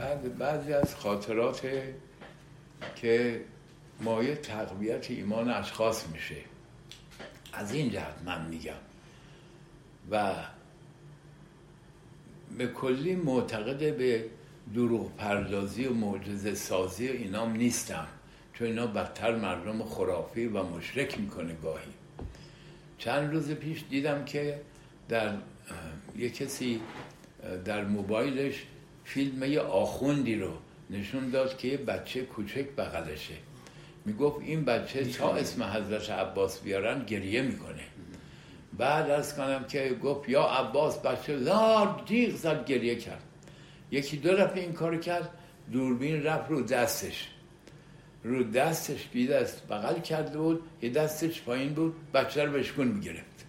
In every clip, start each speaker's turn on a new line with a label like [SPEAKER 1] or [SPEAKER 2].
[SPEAKER 1] بعد بعضی از خاطرات که مایه تقویت ایمان اشخاص میشه. از این جهت من میگم. و به کلی معتقد به دروغ پردازی و معجزه سازی و اینام نیستم. چون اینا بدتر مردم خرافی و مشرک می‌کنه گاهی. چند روز پیش دیدم که در یه کسی در موبایلش فیلم یه آخوندی رو نشون داد که یه بچه کوچک بغلشه. می‌گفت این بچه تا اسم حضرت عباس بیارن گریه می‌کنه. بعد از کنم که گفت یا عباس بچه لار دیغ زد گریه کرد. یکی دو دفعه این کار کرد دوربین رفت رو دستش. رو دستش بی دست بغل کرده بود یه دستش پایین بود بچه رو بشکن می‌گرفت.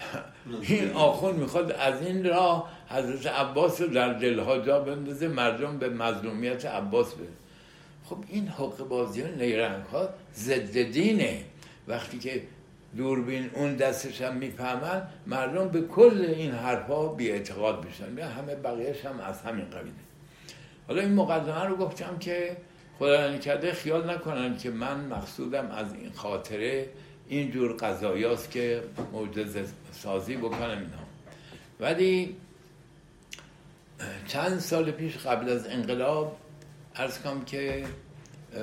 [SPEAKER 1] این آخون می‌خواد از این راه حضرت عباس رو در دلها جا بندازه مردم به مظلومیت عباس بده خب این حق بازی نیرنگ ها ضد دینه. وقتی که دوربین اون دستش هم می‌فهمن مردم به کل این حرفا بی اعتقاد میشن همه بقیهش هم از همین قبیله. حالا این مقدمه رو گفتم که خدا کرده خیال نکنن که من مقصودم از این خاطره اینجور قضایاست که معجزه سازی بکنم اینا. ولی چند سال پیش قبل از انقلاب ارز کنم که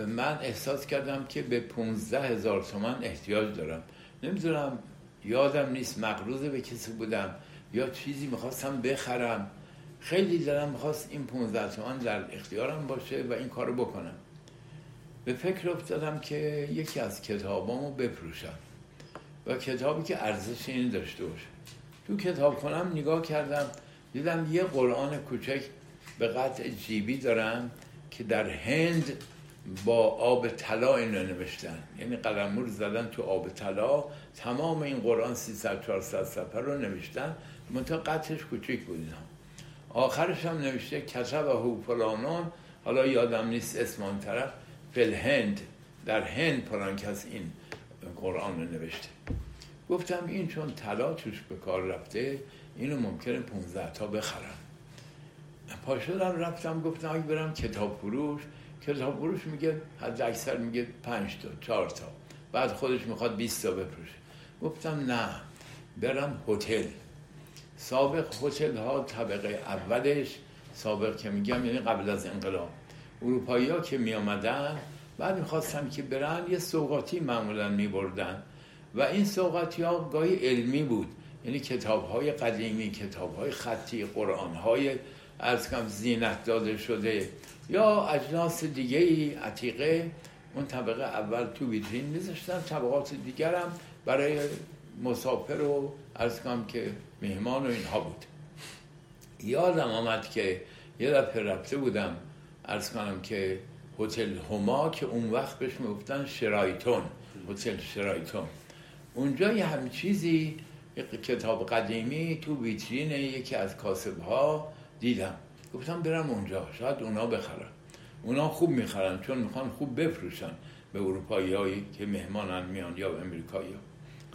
[SPEAKER 1] من احساس کردم که به 15 هزار تومن احتیاج دارم. نمی‌دونم یادم نیست مقروض به کسی بودم یا چیزی می‌خواستم بخرم. خیلی دارم می‌خواست این 15 تومن در اختیارم باشه و این کارو بکنم. به فکر افتادم که یکی از کتابامو بفروشم و کتابی که ارزش این داشته باشه. تو کتاب کنم نگاه کردم دیدم یه قرآن کوچک به قطع جیبی دارم که در هند با آب طلا اینو نوشتن. یعنی قلمور زدن تو آب طلا. تمام این قرآن 300 400 صفحه رو نوشتن. منتها قطعش کوچیک بود آخرش هم نوشته کتب هو فلانون. حالا یادم نیست اسم طرف. فل هند. در هند پلان کس این قرآن رو نوشته. گفتم این چون طلا توش به کار رفته اینو ممکنه 15 تا بخرم. پا شدم رفتم گفتم اگه برم کتاب فروش کتاب فروش میگه حد اکثر میگه 5 تا 4 تا. بعد خودش می‌خواد 20 تا بفروشه. گفتم نه برم هتل. سابق هتل ها طبقه اولش سابق که میگم یعنی قبل از انقلاب. اروپایی ها که می آمدن بعد می‌خواستم که برن یه سوقاتی معمولا می بردن و این سوقاتی ها گاهی علمی بود. یعنی کتاب های قدیمی کتاب های خطی قرآن های از کم زینت داده شده یا اجناس دیگه ای عتیقه. اون طبقه اول تو ویترین میذاشتن طبقات دیگر برای مسافر و از کم که مهمان و اینها بود. یادم آمد که یه دفعه رفته بودم ارز کنم که هتل هما که اون وقت بهش می‌گفتن شرایتون هتل شرایتون اونجا یه همین چیزی کتاب قدیمی تو ویترین یکی از کاسب ها دیدم. گفتم برم اونجا شاید اونا بخرن. اونا خوب می‌خرن چون می‌خوان خوب بفروشن به اروپایی هایی که مهمانن میان یا به امریکایی ها.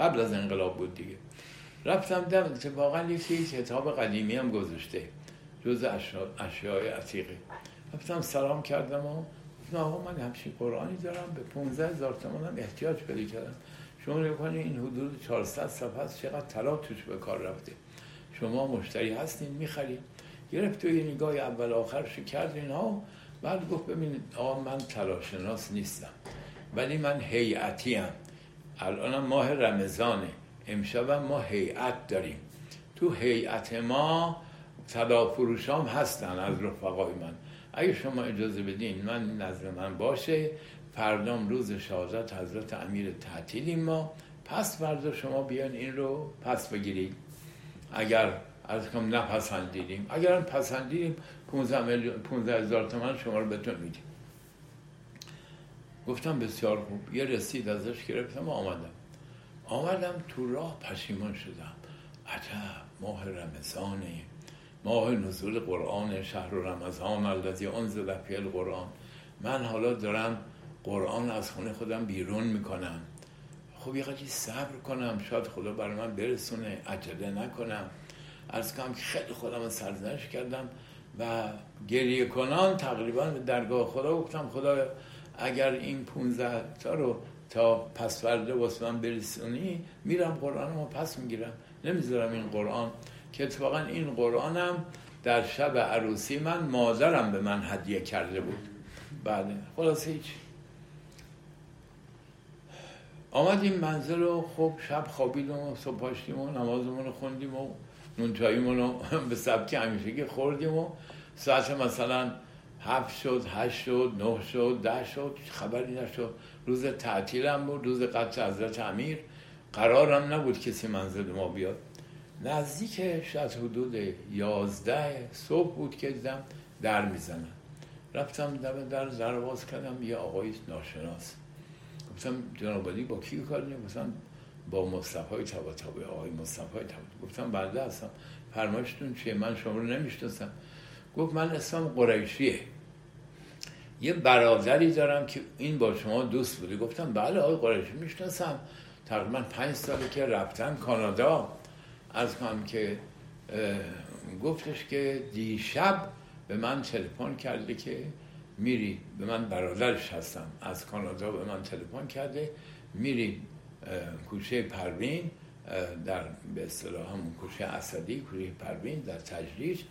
[SPEAKER 1] قبل از انقلاب بود دیگه. رفتم دم واقعا یکی کتاب قدیمی هم گذاشته جز اشیای عتیقه رفتم سلام کردم و گفتم آقا من همچین قرآنی دارم به 15 هزار احتیاج پیدا کردم. شما نگاه این حدود 400 صفحه چقدر طلا توش به کار رفته. شما مشتری هستین می‌خرید. گرفت و یه نگاه اول آخرش کرد اینها. بعد گفت ببینید آقا من تلاشناس نیستم ولی من هیئتی هم الان ماه رمضانه. امشب ما هیئت داریم. تو هیئت ما طلا فروشام هستن از رفقای من. اگه شما اجازه بدین من نظر من باشه. فردام روز شهادت حضرت امیر تعطیلیم ما. پس فردا شما بیان این رو پس بگیرید. اگر از کم نپسندیدیم. اگر پسندیدیم 15 هزار تومن شما رو بهتون میدیم. گفتم بسیار خوب. یه رسید ازش گرفتم و آمدم. آمدم تو راه پشیمان شدم. عجب ماه رمضانه. ماه نزول قرآن شهر رمضان الذی انزل فی القرآن. من حالا دارم قرآن از خونه خودم بیرون می‌کنم. خب یه صبر کنم شاید خدا برای من برسونه عجله نکنم. از که خیلی خودم سرزنش کردم و گریه کنان تقریبا به درگاه خدا گفتم خدا اگر این 15 تا رو تا پس فرده واسه من برسونی میرم قرآن رو پس می‌گیرم. نمی‌ذارم این قرآن که اتفاقا این قرآنم در شب عروسی من مادرم به من هدیه کرده بود. بله خلاصه هیچ آمدیم منزل رو خب شب خوابیدیم و صبح پاشتیم و نمازمون رو خوندیم و نونچاییمون رو به سبک همیشگی خوردیم و ساعت مثلا هفت شد هشت شد نه شد ده شد خبری نشد. روز تعطیلم بود روز قطع حضرت امیر. قرارم نبود کسی منزل ما بیاد. نزدیک شاید حدود یازده صبح بود که دیدم در می‌زنن. رفتم دم در در باز کردم یه آقای ناشناس. گفتم جناب با کی کار گفتم با مصطفی طباطبایی آقای مصطفی طباطبایی گفتم بله هستم. فرمایشتون چیه؟ من شما رو نمی‌شناسم. گفت من اسمم قریشیه. یه برادری دارم که این با شما دوست بوده. گفتم بله آقای قریشی می‌شناسم. تقریبا پنج ساله که رفتن کانادا. از کنم که گفتش که دیشب به من تلفن کرده که میری به من برادرش هستم. از کانادا به من تلفن کرده. میری کوچه پروین در به اصطلاح همون کوچه اسدی کوچه پروین در تجریش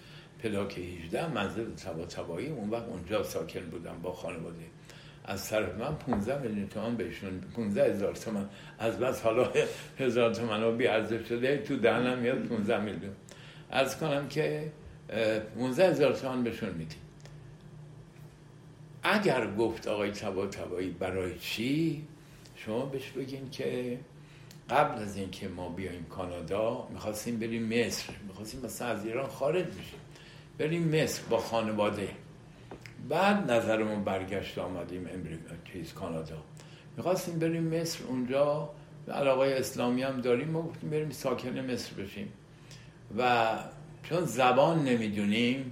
[SPEAKER 1] پلاک 18 منزل تبا تبایی. اون وقت اونجا ساکن بودم با خانواده. از طرف من 15 میلیون تومان بهشون 15 هزار تومان. از بس حالا هزار تومان بی ارزش شده تو دهنم میاد 15 میلیون. از کنم که 15 هزار تومان بهشون میدیم. اگر گفت آقای تبا تبایی برای چی شما بهش بگین که قبل از اینکه ما بیایم کانادا می‌خواستیم بریم مصر می‌خواستیم مثلا از ایران خارج بشیم بریم مصر با خانواده. بعد نظرمون برگشت آمدیم امریکا چیز کانادا. می‌خواستیم بریم مصر اونجا علاقه اسلامی هم داریم ما گفتیم بریم ساکن مصر بشیم. و چون زبان نمی‌دونیم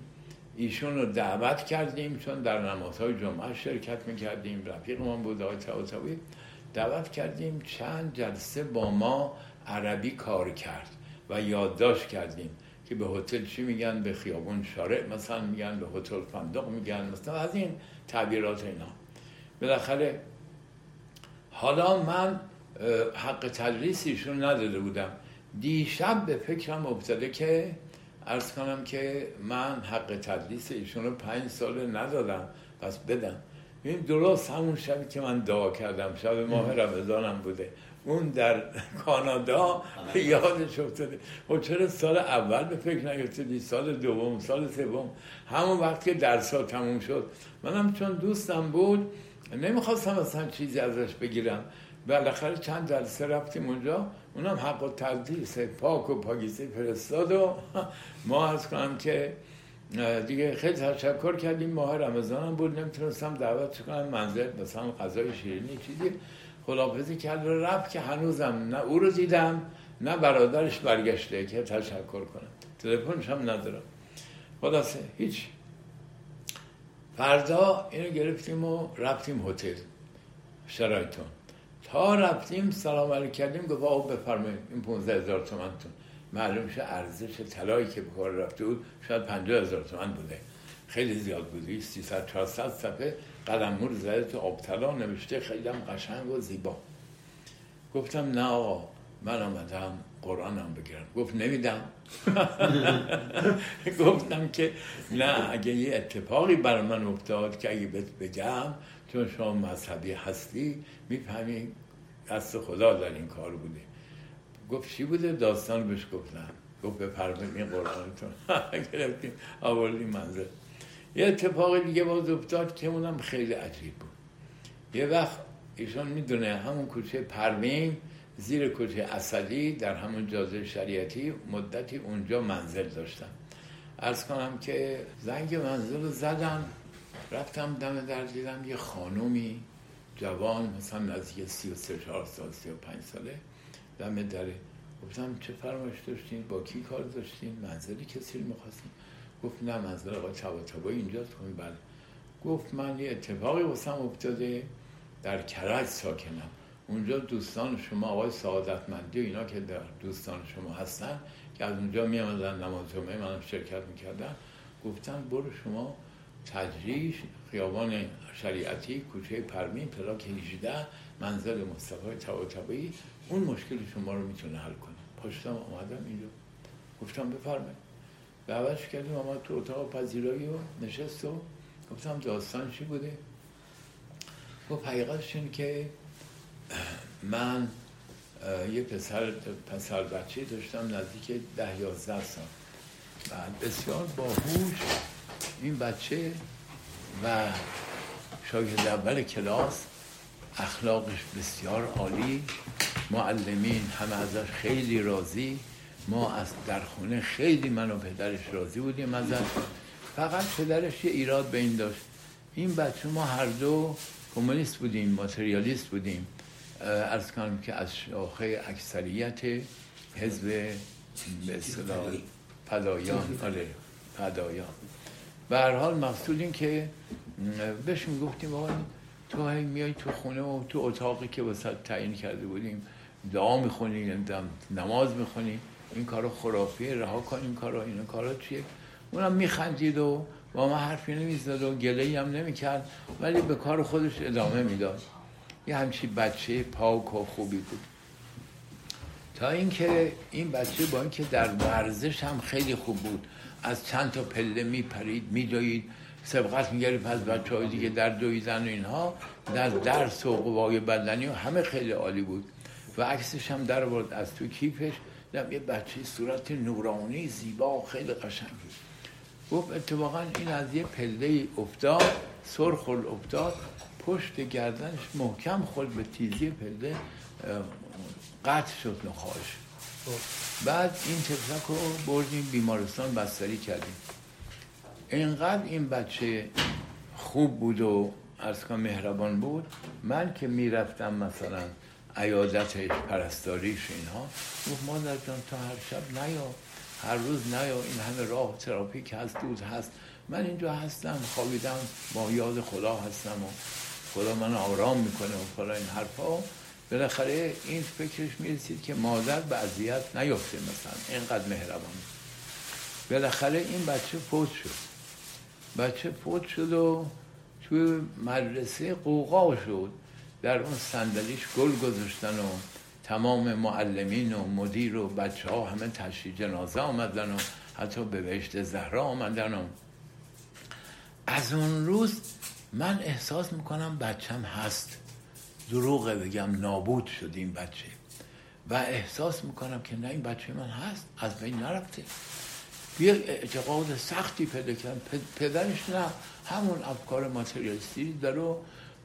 [SPEAKER 1] ایشون رو دعوت کردیم چون در نمازهای جمعه شرکت می‌کردیم رفیق من بود آقای دعوت کردیم چند جلسه با ما عربی کار کرد و یادداشت کردیم که به هتل چی میگن؟ به خیابون شارع مثلا میگن به هتل فندق میگن مثلا از این تعبیرات اینا. بالاخره حالا من حق تدریس ایشون نداده بودم. دیشب به فکرم افتاده که ارز کنم که من حق تدریس ایشون رو پنج سال ندادم. پس بدم. این درست همون شبی که من دعا کردم. شب ماه رمضانم بوده. اون در کانادا یادش افتاده. و خب چرا سال اول به فکر نیفتادی؟ سال دوم سال سوم. همون وقت که درس تموم شد. منم چون دوستم بود نمی‌خواستم اصلا چیزی ازش بگیرم. بالاخره چند جلسه رفتیم اونجا. اونم حق و تقدیس پاک و پاکیزه فرستاد و ما از کنم که دیگه خیلی تشکر کردیم. ماه رمضان هم بود نمی‌تونستم دعوت کنم. منزل مثلا غذای شیرینی چیزی خلافزی کرد و رفت که هنوزم نه او رو دیدم نه برادرش برگشته که تشکر کنم. تلفنش هم ندارم. خلاصه هیچ. فردا اینو گرفتیم و رفتیم هتل شرایطون. رفتیم سلام علیک کردیم گفت آقا بفرمایید این 15 هزار تومن تون معلوم شه ارزش طلایی که به کار رفته بود شاید 50 هزار تومن بوده. خیلی زیاد بوده 300 400 صفحه قلم مور زده تو آبتلا نوشته خیلی هم قشنگ و زیبا. گفتم نه آقا من آمدم قرآنم بگیرم. گفت نمیدم. گفتم که نه اگه یه اتفاقی برای من افتاد که اگه بهت بگم چون شما مذهبی هستی می‌فهمی دست خدا در این کار بوده. گفت چی بوده؟ داستان بهش گفتم گفت بفرمایید این قرآنتون گرفتیم آوردیم منزل. یه اتفاق دیگه باز افتاد که اونم خیلی عجیب بود. یه وقت ایشان می‌دونه همون کوچه پروین زیر کوچه اصلی در همون جازه شریعتی مدتی اونجا منزل داشتم ارز کنم که زنگ منزل رو زدم رفتم دم در دیدم یه خانومی جوان مثلا نزدیک سی و سه چهار سال سی و پنج ساله. دم دره گفتم چه فرمایش داشتین؟ با کی کار داشتین؟ منزلی کسی رو می‌خواستین گفت نه منزل آقای تبا اینجاست. کنیم بله. گفت من یه اتفاقی واسم افتاده در کرج ساکنم. اونجا دوستان شما آقای سعادتمندی و اینا که در دوستان شما هستن که از اونجا می آمدن نماز جمعه منم شرکت می‌کردن. گفتن برو شما تجریش خیابان شریعتی کوچه پرمین پلاک 18 منزل مصطفی طباطبایی اون مشکل شما رو می‌تونه حل کنه. پاشتم آمدم اینجا. گفتم بفرمایید. دعوتش کردیم آمد تو اتاق پذیرایی و نشست و گفتم داستان چی بوده؟ گفت حقیقتش این که من یه پسر پسر بچه داشتم نزدیک ده یازده سال. و بسیار باهوش این بچه و شاگرد اول کلاس اخلاقش بسیار عالی. معلمین همه ازش خیلی راضی. ما از در خونه خیلی من و پدرش راضی بودیم ازش. فقط پدرش یه ایراد به این داشت. این بچه ما هر دو کمونیست بودیم ماتریالیست بودیم. از کنم که از شاخه اکثریت حزب به اصطلاح پدایان. آره پدایان. به هر حال مقصود این که بهش می‌گفتیم آقا تو هی میای تو خونه و تو اتاقی که واسه تعیین کرده بودیم دعا می‌خونی نماز می‌خونی این کارو خرافیه رها کن این کارو این کارا چیه؟ اونم میخندید و با ما حرفی نمی‌زد و گله هم نمی‌کرد ولی به کار خودش ادامه می‌داد. یه همچی بچه پاک و خوبی بود. تا اینکه این بچه با اینکه در ورزش هم خیلی خوب بود. از چند تا پله میپرید میدوید سبقت می‌گرفت از بچه های دیگه در دویدن و اینها. در درس و قوای بدنی و همه خیلی عالی بود. و عکسش هم در برد از تو کیفش. دم یه بچه صورت نورانی زیبا و خیلی قشنگ گفت اتفاقا این از یه پله افتاد سرخ افتاد پشت گردنش محکم خود به تیزی پله قطع شد نخواهش. بعد این تفلک رو بردیم بیمارستان بستری کردیم. اینقدر این بچه خوب بود و از مهربان بود من که می‌رفتم مثلا عیادتش پرستاریش اینها گفت مادر جان تا هر شب نیا هر روز نیا این همه راه تراپیک هست دود هست. من اینجا هستم خوابیدم با یاد خدا هستم و خدا من آرام می‌کنه و فلا این حرفا. بالاخره این فکرش می‌رسید که مادر به اذیت نیفته مثلا اینقدر مهربان. بالاخره این بچه فوت شد. بچه فوت شد و توی مدرسه قوقا شد. در اون صندلیش گل گذاشتن و تمام معلمین و مدیر و بچه ها همه تشریح جنازه آمدن و حتی به بهشت زهرا آمدن و از اون روز من احساس می‌کنم بچم هست. دروغه بگم نابود شد این بچه. و احساس می‌کنم که نه این بچه من هست از بین نرفته. یه اعتقاد سختی پیدا کردم. پدرش نه همون افکار ماتریالیستی داره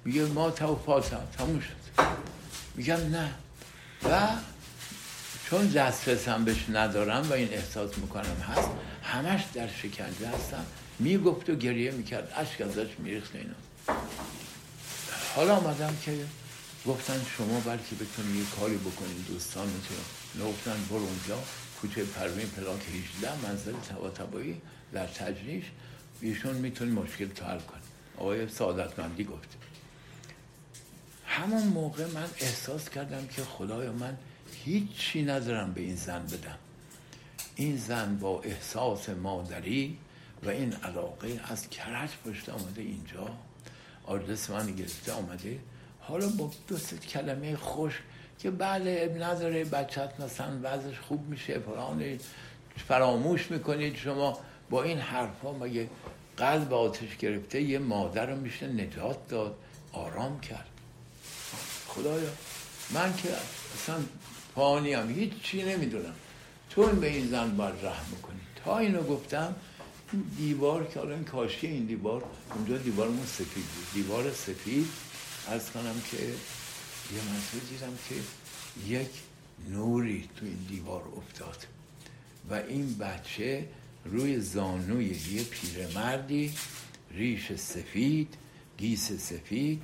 [SPEAKER 1] میگه ما تو تموم شد. میگم نه. و چون دسترسم بهش ندارم و این احساس می‌کنم هست همش در شکنجه هستم. می‌گفت و گریه می‌کرد. اشک ازش میریخت اینا. حالا آمدم که گفتن شما بلکه بتونید یه کاری بکنید دوستان می‌تونم گفتن برو اونجا کوچه پروین پلاک 18 منزل تبایی در تجریش. ایشون می‌تونه مشکل تو حل کنه آقای سعادتمندی گفته همون موقع من احساس کردم که خدایا من هیچی ندارم به این زن بدم. این زن با احساس مادری و این علاقه از کرج پشت آمده اینجا. آدرس من گرفته آمده حالا با دو کلمه خوش که بله اب نداره بچت مثلا وضعش خوب میشه فلان فراموش می‌کنید. شما با این حرفا مگه قلب آتش گرفته یه مادر رو میشه نجات داد آرام کرد؟ خدایا من که اصلا پانی هم هیچ چی نمی‌دونم. تو به این زن باید رحم می‌کنی تا اینو گفتم دیوار که حالا این کاشی این دیوار اونجا دیوارمون سفید بود. دیوار سفید. از کنم که یه مسئله دیدم که یک نوری تو این دیوار افتاد و این بچه روی زانوی یه پیرمردی ریش سفید گیس سفید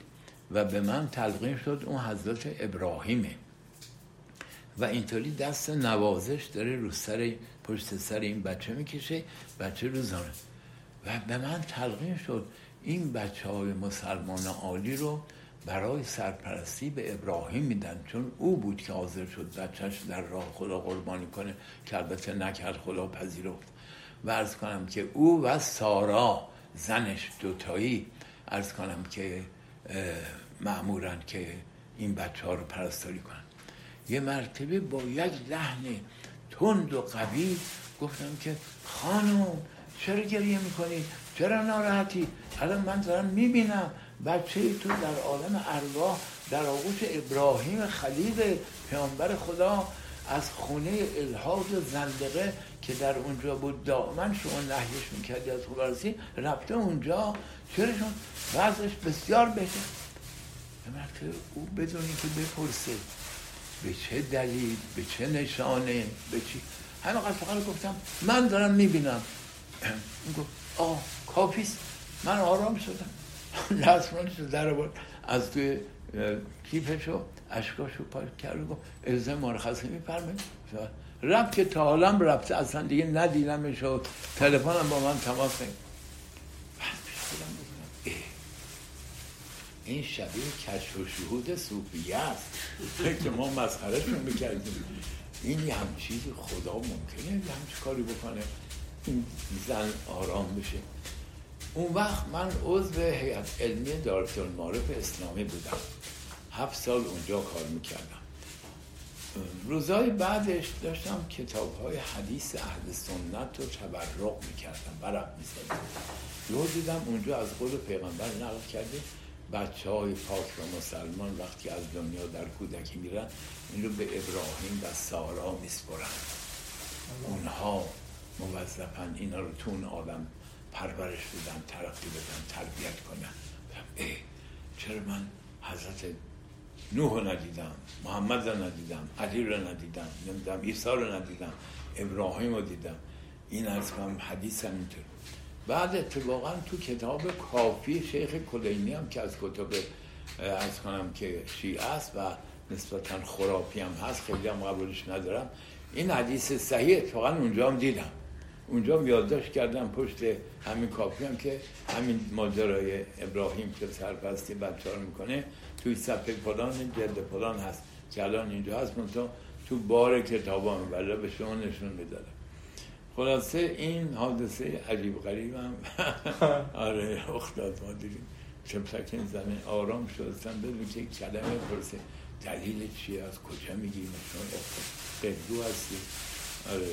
[SPEAKER 1] و به من تلقین شد اون حضرت ابراهیمه. و اینطوری دست نوازش داره رو سر پشت سر این بچه می‌کشه بچه رو زانه. و به من تلقین شد این بچه های مسلمان عالی رو برای سرپرستی به ابراهیم میدن چون او بود که حاضر شد بچهش در راه خدا قربانی کنه که البته نکرد خدا پذیرفت. و ارز کنم که او و سارا زنش دوتایی ارز کنم که معمورن که این بچه ها رو پرستاری کنن. یه مرتبه با یک لحن تند و قوی گفتم که خانم چرا گریه می‌کنی؟ چرا ناراحتی؟ الان من دارم می‌بینم بچه تو در عالم ارواح در آغوش ابراهیم خلیل پیامبر خدا از خونه الهاد و زندقه که در اونجا بود دائما شما نهیش می‌کردی از خلاصی رفته اونجا. چراشون وضعش بسیار بهتر. به او بدونی که بپرسه به چه دلیل به چه نشانه به چی؟ همه فقط گفتم من دارم می‌بینم. اون گفت آه کافیست. من آرام شدم. دستمانش رو در بود از توی کیفشو اشکاشو پاک کرد و گفت ازه مرخصی میفرمید رفت که تا حالا رفته. اصلا دیگه ندیدمش و تلفنم با من تماس نگید این شبیه کشف و شهود صوفیه است. که ما مسخرهشون می‌کردیم. این یه هم چیزی خدا ممکنه یه همچی کاری بکنه. این زن آرام بشه. اون وقت من عضو هیئت علمی دارت المعارف اسلامی بودم. هفت سال اونجا کار می‌کردم. روزای بعدش داشتم کتاب های حدیث اهل سنت رو تبرق می‌کردم برق می‌زدم. یه دیدم اونجا از قول پیغمبر نقل کرده بچه های پاک و مسلمان وقتی از دنیا در کودکی میرن این رو به ابراهیم و سارا میسپرن. اونها موظفن اینا رو تون آدم پرورش بدن ترقی بدن تربیت کنن. ای چرا من حضرت نوح رو ندیدم محمد رو ندیدم علی رو ندیدم نمی‌دونم عیسی رو ندیدم ابراهیم رو دیدم. این از کنم حدیث هم اینطور بعد اتفاقا تو کتاب کافی شیخ کلینی هم که از کتاب از کنم که شیعه است و نسبتا خرافی هم هست خیلی هم قبولش ندارم. این حدیث صحیح اتفاقا اونجا هم دیدم. اونجا یادداشت کردم پشت همین کافی هم که همین ماجرای ابراهیم که سرپستی بچه می‌کنه توی صفحه پلان جلد پلان هست. که الان اینجا هست منطقه تو بار کتاب هم به شما نشون می‌دادم. خلاصه این حادثه عجیب غریب هم آره اختاد ما دیدیم این زمین آرام شدستم بدون که کلمه پرسه دلیل چیه؟ از کجا میگی؟ نشون قدو هستی. آره.